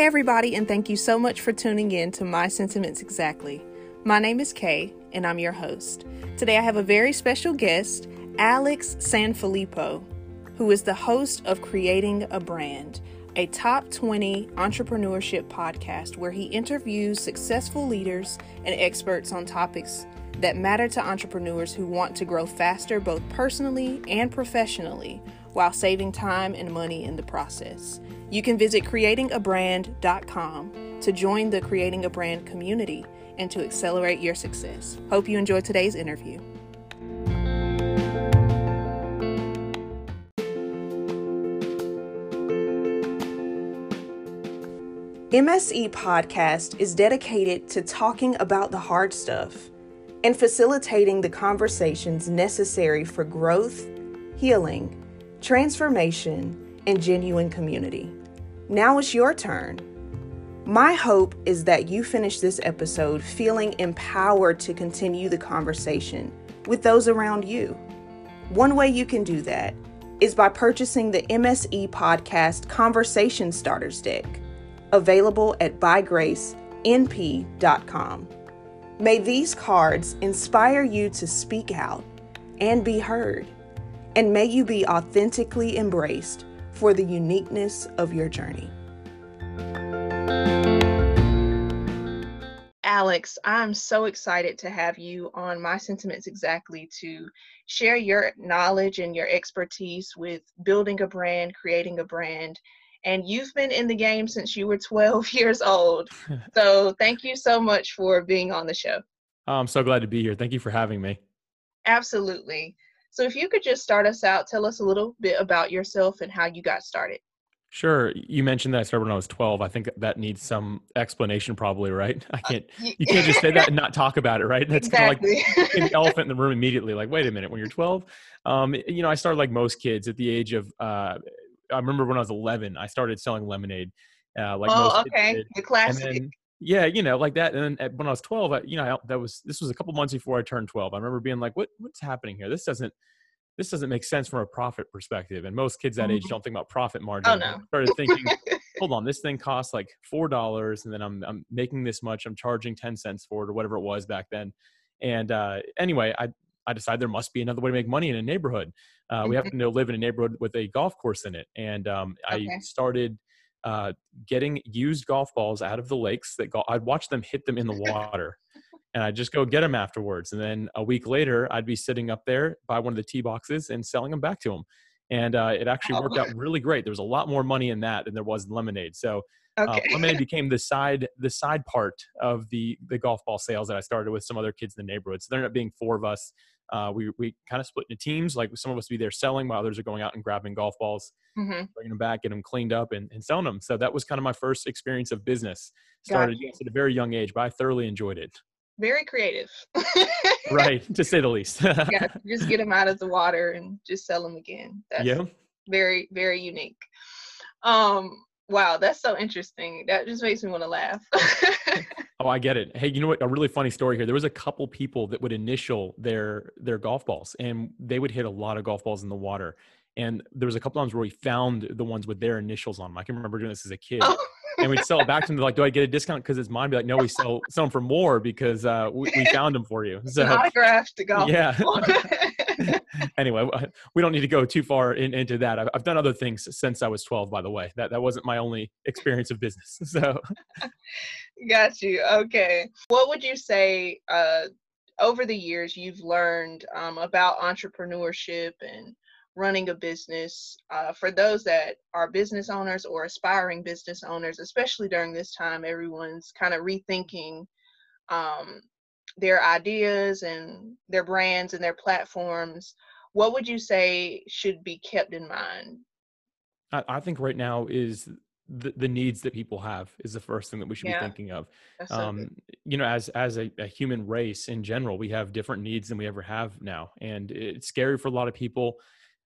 Hey, everybody, and thank you so much for tuning in to My Sentiments Exactly. My name is Kay, and I'm your host. Today, I have a very special guest, Alex Sanfilippo, who is the host of Creating a Brand, a top 20 entrepreneurship podcast where he interviews successful leaders and experts on topics that matter to entrepreneurs who want to grow faster both personally and professionally while saving time and money in the process. You can visit creatingabrand.com to join the Creating a Brand community and to accelerate your success. Hope you enjoyed today's interview. MSE Podcast is dedicated to talking about the hard stuff and facilitating the conversations necessary for growth, healing, transformation, and genuine community. Now it's your turn. My hope is that you finish this episode feeling empowered to continue the conversation with those around you. One way you can do that is by purchasing the MSE Podcast Conversation Starters Deck, available at bygracenp.com. May these cards inspire you to speak out and be heard, and may you be authentically embraced for the uniqueness of your journey. Alex, I'm so excited to have you on My Sentiments Exactly to share your knowledge and your expertise with building a brand, creating a brand. And you've been in the game since you were 12 years old. So thank you so much for being on the show. I'm so glad to be here. Thank you for having me. Absolutely. So, if you could just start us out, tell us a little bit about yourself and how you got started. Sure. You mentioned that I started when I was 12. I think that needs some explanation, probably, right? I can't, you can't just say that and not talk about it, right? That's exactly. kind of like an elephant in the room immediately. Like, wait a minute, when you're 12, um, you know, I started like most kids at the age of, uh, I remember when I was 11, I started selling lemonade. Uh, like oh, okay. The classic. Then, yeah, you know, like that. And then when I was 12, I, you know, I, that was, this was a couple months before I turned 12. I remember being like, what, what's happening here? This doesn't, this doesn't make sense from a profit perspective. And most kids that age mm-hmm. don't think about profit margin. Oh, no. I started thinking, hold on, this thing costs like four dollars, and then I'm I'm making this much. I'm charging ten cents for it or whatever it was back then. And uh, anyway, I I decided there must be another way to make money in a neighborhood. Uh, we happen to live in a neighborhood with a golf course in it, and um, okay. I started uh, getting used golf balls out of the lakes that go- I'd watch them hit them in the water and I'd just go get them afterwards. And then a week later, I'd be sitting up there by one of the tee boxes and selling them back to them. And uh, it actually worked out really great. There was a lot more money in that than there was in lemonade. So uh, okay. uh, lemonade became the side the side part of the the golf ball sales that I started with some other kids in the neighborhood. So there ended up being four of us. Uh, we we kind of split into teams. Like some of us be there selling, while others are going out and grabbing golf balls, mm-hmm. bringing them back, getting them cleaned up, and, and selling them. So that was kind of my first experience of business. Started at a very young age, but I thoroughly enjoyed it very creative. right, to say the least. yeah, just get them out of the water and just sell them again. That's yeah. very, very unique. Um, wow, that's so interesting. That just makes me want to laugh. oh, I get it. Hey, you know what? A really funny story here. There was a couple people that would initial their their golf balls, and they would hit a lot of golf balls in the water. And there was a couple times where we found the ones with their initials on them. I can remember doing this as a kid. Oh and we'd sell it back to them. They're like, "Do I get a discount because it's mine?" Be like, "No, we sell sell them for more because uh, we, we found them for you." So autograph to go. Yeah. anyway, we don't need to go too far in, into that. I've, I've, done other things since I was 12, by the way. That that wasn't my only experience of business. So, got you. Okay, what would you say uh, over the years you've learned um, about entrepreneurship and running a business uh, for those that are business owners or aspiring business owners especially during this time everyone's kind of rethinking um, their ideas and their brands and their platforms what would you say should be kept in mind? I, I think right now is the, the needs that people have is the first thing that we should yeah. be thinking of. So um, you know as as a, a, human race in general we have different needs than we ever have now and it's scary for a lot of people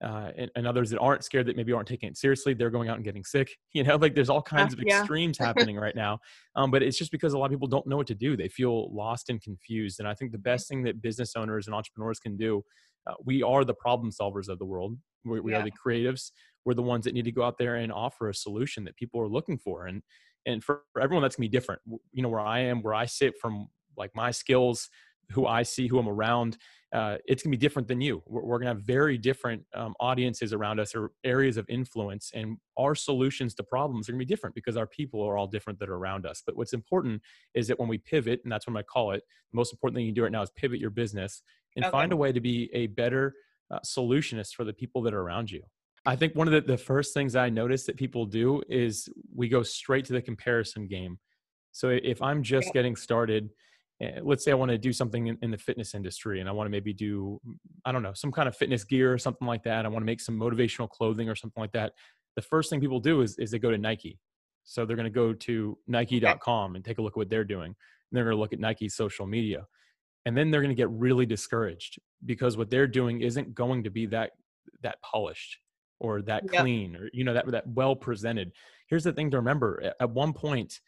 uh, and, and, others that aren't scared that maybe aren't taking it seriously they're going out and getting sick you know like there's all kinds of extremes yeah. happening right now um, but it's just because a lot of people don't know what to do they feel lost and confused and i think the mm-hmm. best thing that business owners and entrepreneurs can do uh, we are the problem solvers of the world we, we yeah. are the creatives we're the ones that need to go out there and offer a solution that people are looking for and and for, for everyone that's gonna be different you know where i am where i sit from like my skills who i see who i'm around uh, it's going to be different than you. We're, we're going to have very different um, audiences around us or areas of influence, and our solutions to problems are going to be different because our people are all different that are around us. But what's important is that when we pivot, and that's what I call it, the most important thing you do right now is pivot your business and okay. find a way to be a better uh, solutionist for the people that are around you. I think one of the, the first things I notice that people do is we go straight to the comparison game. So if I'm just getting started, Eh, let's say I want to do something in, in, the fitness industry and I want to maybe do, I don't know, some kind of fitness gear or something like that. I want to make some motivational clothing or something like that. The first thing people do is, is they go to Nike. So they're going to go to nike.com and take a look at what they're doing. And they're going to look at Nike's social media. And then they're going to get really discouraged because what they're doing isn't going to be that that polished or that yep. clean or you know that that well presented. Here's the thing to remember. At one point,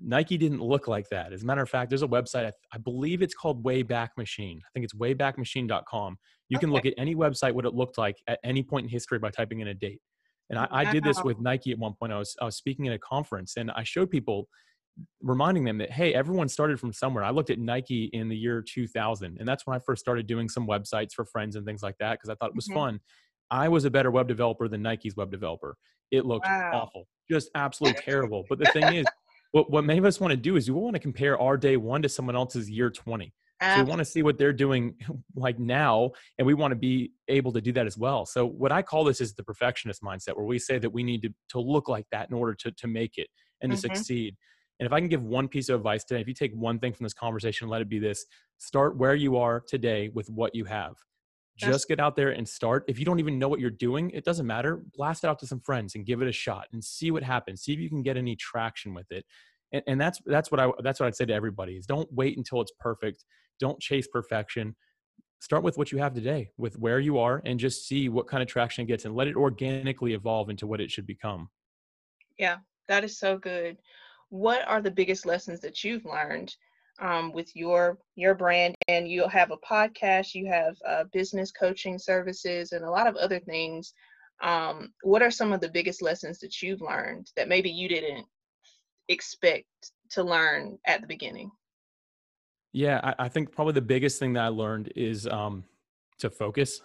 Nike didn't look like that. As a matter of fact, there's a website, I, I believe it's called Wayback Machine. I think it's waybackmachine.com. You okay. can look at any website, what it looked like at any point in history by typing in a date. And I, I did this with Nike at one point. I was, I was speaking at a conference and I showed people, reminding them that, hey, everyone started from somewhere. I looked at Nike in the year 2000, and that's when I first started doing some websites for friends and things like that because I thought it was mm-hmm. fun. I was a better web developer than Nike's web developer. It looked wow. awful, just absolutely terrible. But the thing is, what, what many of us want to do is we want to compare our day one to someone else's year 20. So we want to see what they're doing like now, and we want to be able to do that as well. So what I call this is the perfectionist mindset, where we say that we need to, to look like that in order to, to make it and to mm-hmm. succeed. And if I can give one piece of advice today, if you take one thing from this conversation, let it be this start where you are today with what you have. Just get out there and start. If you don't even know what you're doing, it doesn't matter. Blast it out to some friends and give it a shot and see what happens. See if you can get any traction with it. And, and that's that's what I that's what I'd say to everybody is don't wait until it's perfect. Don't chase perfection. Start with what you have today, with where you are, and just see what kind of traction it gets, and let it organically evolve into what it should become. Yeah, that is so good. What are the biggest lessons that you've learned um, with your your brand and you'll have a podcast you have uh, business coaching services and a lot of other things. Um, what are some of the biggest lessons that you've learned that maybe you didn't expect to learn at the beginning? Yeah i, I think probably the biggest thing that i learned is um, to focus.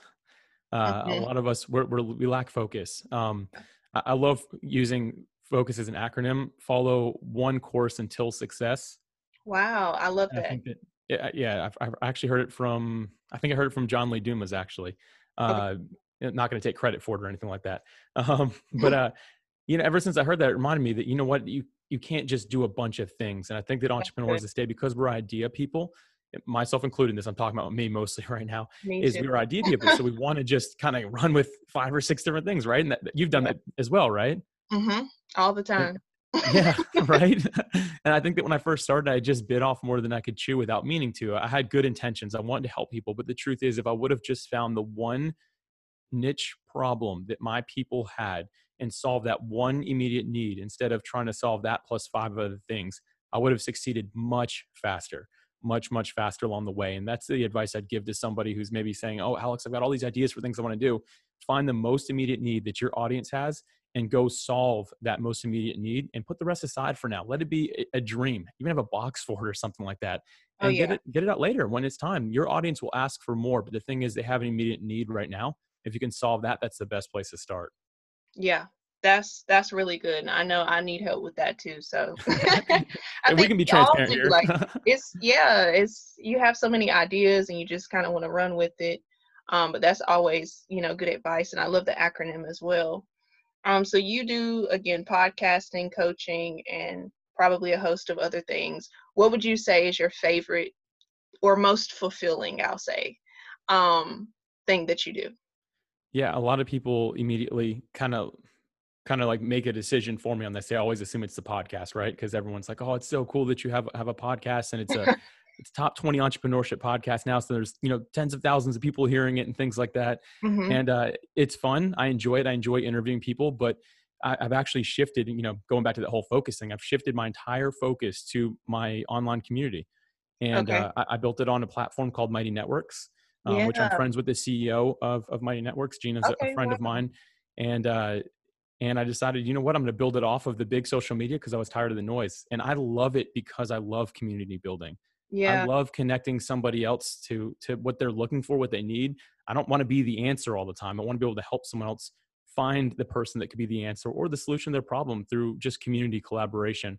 Uh, mm-hmm. a lot of us we're, we're, we lack focus. Um, I, I love using focus as an acronym. Follow one course until success Wow, I love that. I that yeah, yeah I've, I've, actually heard it from. I think I heard it from John Lee Dumas actually. Uh, okay. Not going to take credit for it or anything like that. Um, but uh, you know, ever since I heard that, it reminded me that you know what you you can't just do a bunch of things. And I think that entrepreneurs this day, because we're idea people, myself included in this, I'm talking about me mostly right now, me is we're idea people. so we want to just kind of run with five or six different things, right? And that, you've done yeah. that as well, right? Mm-hmm. All the time yeah, right. and I think that when I first started, I just bit off more than I could chew without meaning to. I had good intentions. I wanted to help people, but the truth is, if I would have just found the one niche problem that my people had and solved that one immediate need instead of trying to solve that plus five other things, I would have succeeded much faster, much, much faster along the way. And that's the advice I'd give to somebody who's maybe saying, Oh, Alex, I've got all these ideas for things I want to do. Find the most immediate need that your audience has and go solve that most immediate need and put the rest aside for now. Let it be a dream. Even have a box for it or something like that. Oh, and oh, yeah. get it get it out later when it's time. Your audience will ask for more, but the thing is they have an immediate need right now. If you can solve that, that's the best place to start. Yeah. That's that's really good. And I know I need help with that too. So we can be transparent here. like it's yeah, it's you have so many ideas and you just kind of want to run with it. Um, but that's always, you know, good advice. And I love the acronym as well. Um, so you do again podcasting, coaching, and probably a host of other things. What would you say is your favorite or most fulfilling, I'll say, um, thing that you do? Yeah, a lot of people immediately kind of kind of like make a decision for me on this. They always assume it's the podcast, right? Because everyone's like, "Oh, it's so cool that you have have a podcast and it's a it's top 20 entrepreneurship podcast now so there's you know tens of thousands of people hearing it and things like that mm-hmm. and uh, it's fun i enjoy it i enjoy interviewing people but I, have actually shifted you know going back to the whole focus thing i've shifted my entire focus to my online community and okay. uh, I, I, built it on a platform called mighty networks uh, yeah. which i'm friends with the ceo of, of mighty networks gina's okay, a, friend wow. of mine and uh, and I decided, you know what, I'm going to build it off of the big social media because I was tired of the noise. And I love it because I love community building. Yeah. I love connecting somebody else to to what they're looking for, what they need. I don't want to be the answer all the time. I want to be able to help someone else find the person that could be the answer or the solution to their problem through just community collaboration.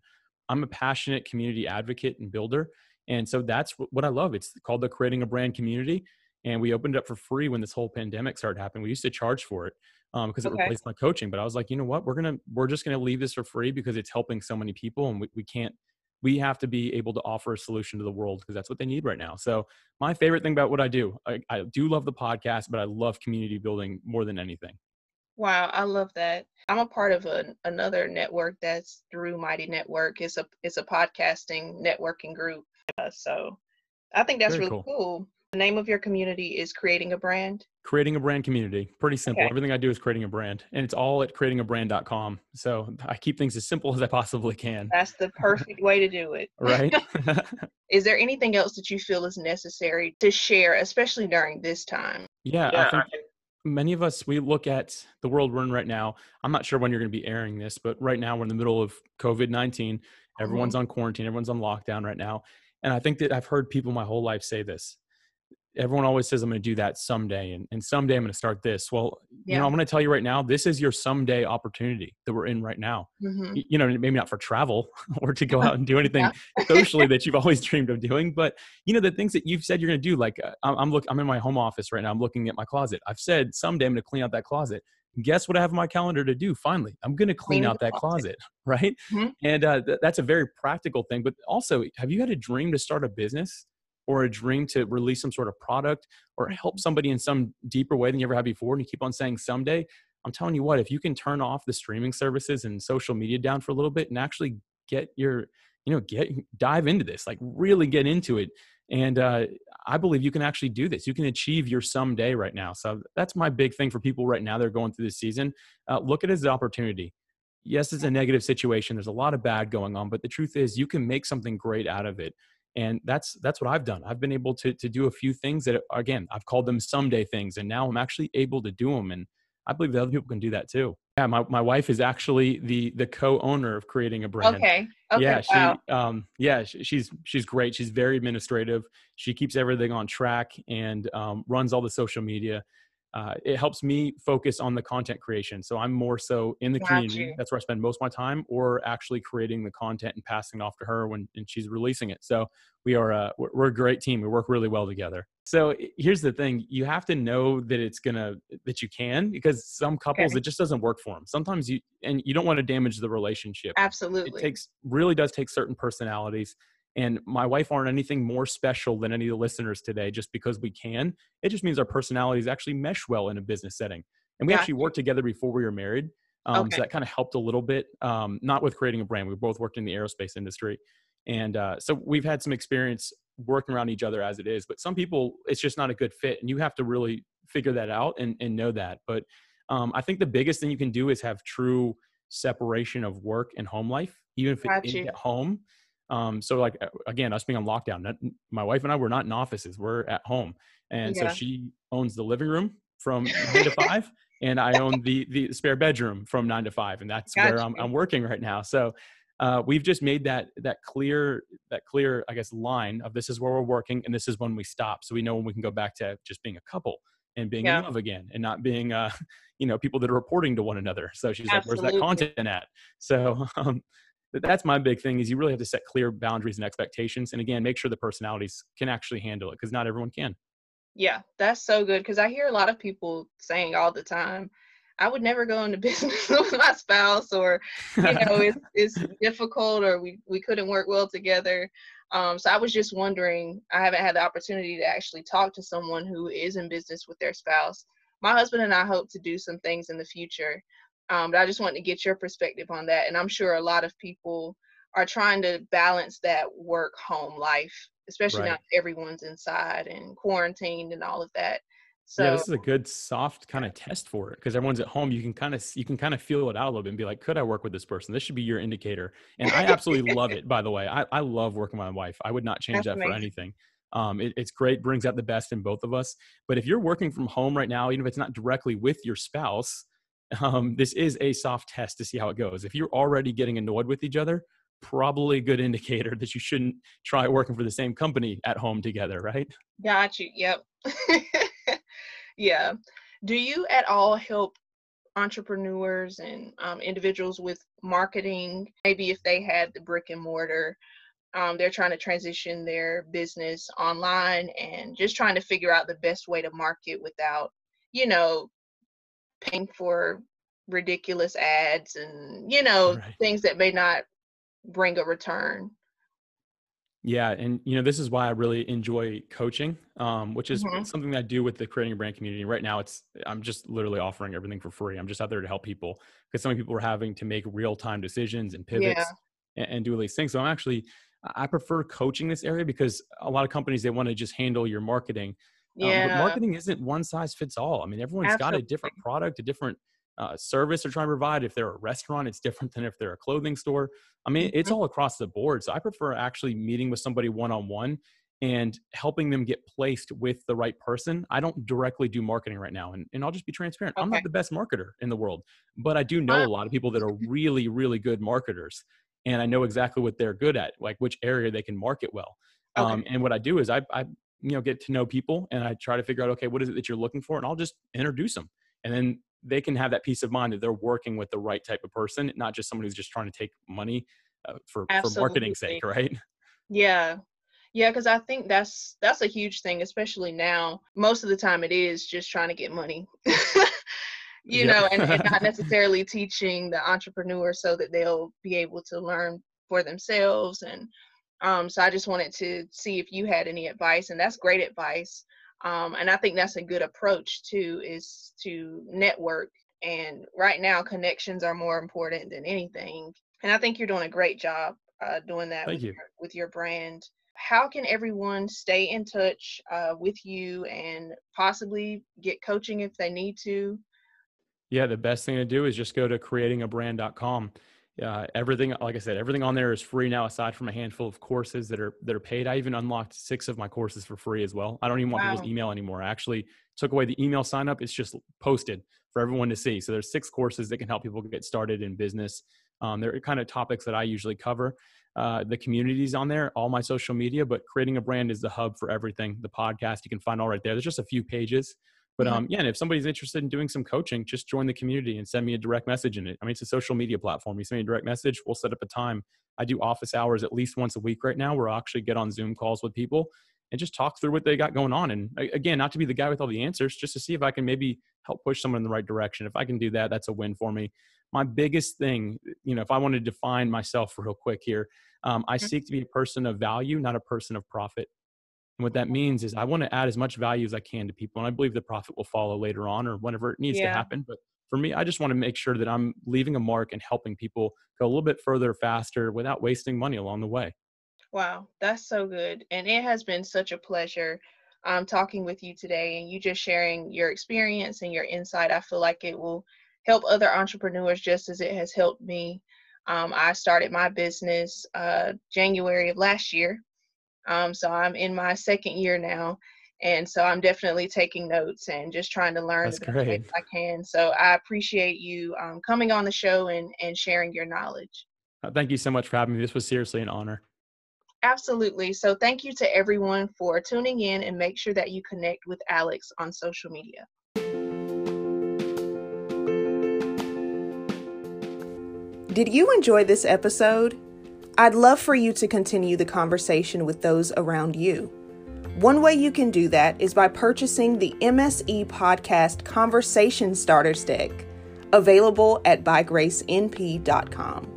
I'm a passionate community advocate and builder. And so that's what I love. It's called the Creating a Brand Community. And we opened it up for free when this whole pandemic started happening. We used to charge for it um, because it okay. replaced my coaching. But I was like, you know what? We're gonna we're just gonna leave this for free because it's helping so many people, and we, we can't. We have to be able to offer a solution to the world because that's what they need right now. So my favorite thing about what I do, I, I do love the podcast, but I love community building more than anything. Wow, I love that. I'm a part of a, another network that's through Mighty Network. It's a it's a podcasting networking group. Uh, so I think that's Very really cool. cool. The name of your community is Creating a Brand. Creating a Brand Community. Pretty simple. Okay. Everything I do is creating a brand, and it's all at creatingabrand.com. So I keep things as simple as I possibly can. That's the perfect way to do it. Right. is there anything else that you feel is necessary to share, especially during this time? Yeah, yeah. I think many of us we look at the world we're in right now i'm not sure when you're going to be airing this but right now we're in the middle of covid-19 everyone's mm-hmm. on quarantine everyone's on lockdown right now and i think that i've heard people my whole life say this everyone always says I'm going to do that someday and, and someday I'm going to start this. Well, yeah. you know, I'm going to tell you right now, this is your someday opportunity that we're in right now. Mm-hmm. You know, maybe not for travel or to go out and do anything yeah. socially that you've always dreamed of doing, but you know, the things that you've said you're going to do, like uh, I'm, I'm look, I'm in my home office right now. I'm looking at my closet. I've said someday I'm going to clean out that closet. Guess what I have my calendar to do? Finally, I'm going to clean, clean out that closet, right? Mm-hmm. And uh, th- that's a very practical thing. But also, have you had a dream to start a business? Or a dream to release some sort of product or help mm-hmm. somebody in some deeper way than you ever had before and you keep on saying someday i'm telling you what if you can turn off the streaming services and social media down for a little bit and actually get your you know get dive into this like really get into it. And uh, i believe you can actually do this. You can achieve your someday right now. So that's my big thing for people right now they're going through this season. Uh, look at it as an opportunity. Yes it's a negative situation. There's a lot of bad going on but the truth is you can make something great out of it and that's that's what i've done. I've been able to to do a few things that again i've called them someday things and now i'm actually able to do them and i believe that other people can do that too. Yeah my, my wife is actually the the co-owner of creating a brand. Okay, okay. Yeah she wow. um yeah she's she's great. She's very administrative. She keeps everything on track and um, runs all the social media uh, it helps me focus on the content creation. So I'm more so in the Got community. You. That's where I spend most of my time, or actually creating the content and passing it off to her when and she's releasing it. So we are a we're, we're a great team. We work really well together. So here's the thing: you have to know that it's gonna that you can because some couples okay. it just doesn't work for them. Sometimes you and you don't want to damage the relationship. Absolutely, it takes really does take certain personalities and my wife aren't anything more special than any of the listeners today just because we can. It just means our personalities actually mesh well in a business setting. And we actually worked together before we were married. Um, okay. So that kind of helped a little bit, um, not with creating a brand. We both worked in the aerospace industry. And uh, so we've had some experience working around each other as it is. But some people, it's just not a good fit. And you have to really figure that out and, and know that. But um, I think the biggest thing you can do is have true separation of work and home life, even if it's at home. Um, so like again, us being on lockdown, my wife and I were not in offices; we're at home, and yeah. so she owns the living room from nine to five, and I own the the spare bedroom from nine to five, and that's gotcha. where I'm, I'm working right now. So uh, we've just made that that clear that clear I guess line of this is where we're working and this is when we stop, so we know when we can go back to just being a couple and being yeah. in love again and not being uh you know people that are reporting to one another. So she's Absolutely. like, "Where's that content at?" So um, that's my big thing is you really have to set clear boundaries and expectations and again make sure the personalities can actually handle it because not everyone can. Yeah that's so good because i hear a lot of people saying all the time i would never go into business with my spouse or you know it's, it's difficult or we, we couldn't work well together. Um, so i was just wondering i haven't had the opportunity to actually talk to someone who is in business with their spouse. My husband and i hope to do some things in the future um, but I just wanted to get your perspective on that. And I'm sure a lot of people are trying to balance that work home life, especially right. now everyone's inside and quarantined and all of that. So yeah, this is a good soft kind of test for it because everyone's at home. You can kind of you can kind of feel it out a little bit and be like, could I work with this person? This should be your indicator. And I absolutely love it. By the way, I, I love working with my wife. I would not change That's that amazing. for anything. Um, it, it's great, brings out the best in both of us. But if you're working from home right now, even if it's not directly with your spouse, um, this is a soft test to see how it goes. If you're already getting annoyed with each other, probably a good indicator that you shouldn't try working for the same company at home together, right? Got you. Yep. yeah. Do you at all help entrepreneurs and um, individuals with marketing? Maybe if they had the brick and mortar, um, they're trying to transition their business online and just trying to figure out the best way to market without, you know, paying for ridiculous ads and, you know, right. things that may not bring a return. Yeah, and you know this is why I really enjoy coaching, um, which is mm-hmm. something that I do with the creating a brand community. Right now, it's I'm just literally offering everything for free. I'm just out there to help people because so many people are having to make real time decisions and pivots yeah. and, and, do all these things. So I'm actually I prefer coaching this area because a lot of companies they want to just handle your marketing. Yeah. Um, but marketing isn't one size fits all. I mean, everyone's Absolutely. got a different product, a different uh, service they're trying to provide. If they're a restaurant, it's different than if they're a clothing store. I mean, it's mm-hmm. all across the board. So I prefer actually meeting with somebody one on one and helping them get placed with the right person. I don't directly do marketing right now. And, and I'll just be transparent. Okay. I'm not the best marketer in the world, but I do know a lot of people that are really, really good marketers. And I know exactly what they're good at, like which area they can market well. Okay. Um, and what I do is I, I, you know, get to know people and I try to figure out, okay, what is it that you're looking for? And I'll just introduce them. And then they can have that peace of mind that they're working with the right type of person, not just someone who's just trying to take money uh, for for marketing sake, right? Yeah, yeah, because I think that's that's a huge thing, especially now. Most of the time, it is just trying to get money. you know, and, and not necessarily teaching the entrepreneur so that they'll be able to learn for themselves. And um, so I just wanted to see if you had any advice, and that's great advice. Um, and I think that's a good approach too, is to network. And right now, connections are more important than anything. And I think you're doing a great job uh, doing that with you. your, with your brand. How can everyone stay in touch uh, with you and possibly get coaching if they need to? Yeah, the best thing to do is just go to creatingabrand.com uh, everything like i said everything on there is free now aside from a handful of courses that are that are paid. I even unlocked six of my courses for free as well. I don't even want wow. people's email anymore. I actually took away the email sign up. It's just posted for everyone to see. So there's six courses that can help people get started in business. Um, they're kind of topics that i usually cover. Uh, the communities on there all my social media but creating a brand is the hub for everything. The podcast you can find all right there. There's just a few pages but um, yeah, and if somebody's interested in doing some coaching, just join the community and send me a direct message in it. I mean, it's a social media platform. You send me a direct message, we'll set up a time. I do office hours at least once a week right now, where I actually get on Zoom calls with people and just talk through what they got going on. And again, not to be the guy with all the answers, just to see if I can maybe help push someone in the right direction. If I can do that, that's a win for me. My biggest thing, you know, if I want to define myself real quick here, um, I mm-hmm. seek to be a person of value, not a person of profit. And what that means is I want to add as much value as I can to people. And I believe the profit will follow later on or whenever it needs yeah. to happen. But for me, I just want to make sure that I'm leaving a mark and helping people go a little bit further faster without wasting money along the way. Wow, that's so good. And it has been such a pleasure um, talking with you today and you just sharing your experience and your insight. I feel like it will help other entrepreneurs just as it has helped me. Um, I started my business uh, January of last year um, so I'm in my second year now. And so I'm definitely taking notes and just trying to learn That's great. I can. So I appreciate you um, coming on the show and, and sharing your knowledge. Uh, thank you so much for having me. This was seriously an honor. Absolutely. So thank you to everyone for tuning in and make sure that you connect with Alex on social media. Did you enjoy this episode? I'd love for you to continue the conversation with those around you. One way you can do that is by purchasing the MSE Podcast Conversation Starters Deck, available at bygracenp.com.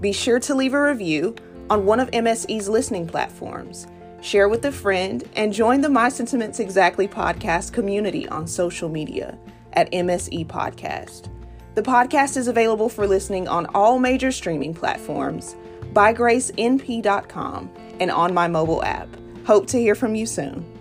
Be sure to leave a review on one of MSE's listening platforms, share with a friend, and join the My Sentiments Exactly podcast community on social media at MSE Podcast. The podcast is available for listening on all major streaming platforms bygracenp.com, and on my mobile app. Hope to hear from you soon.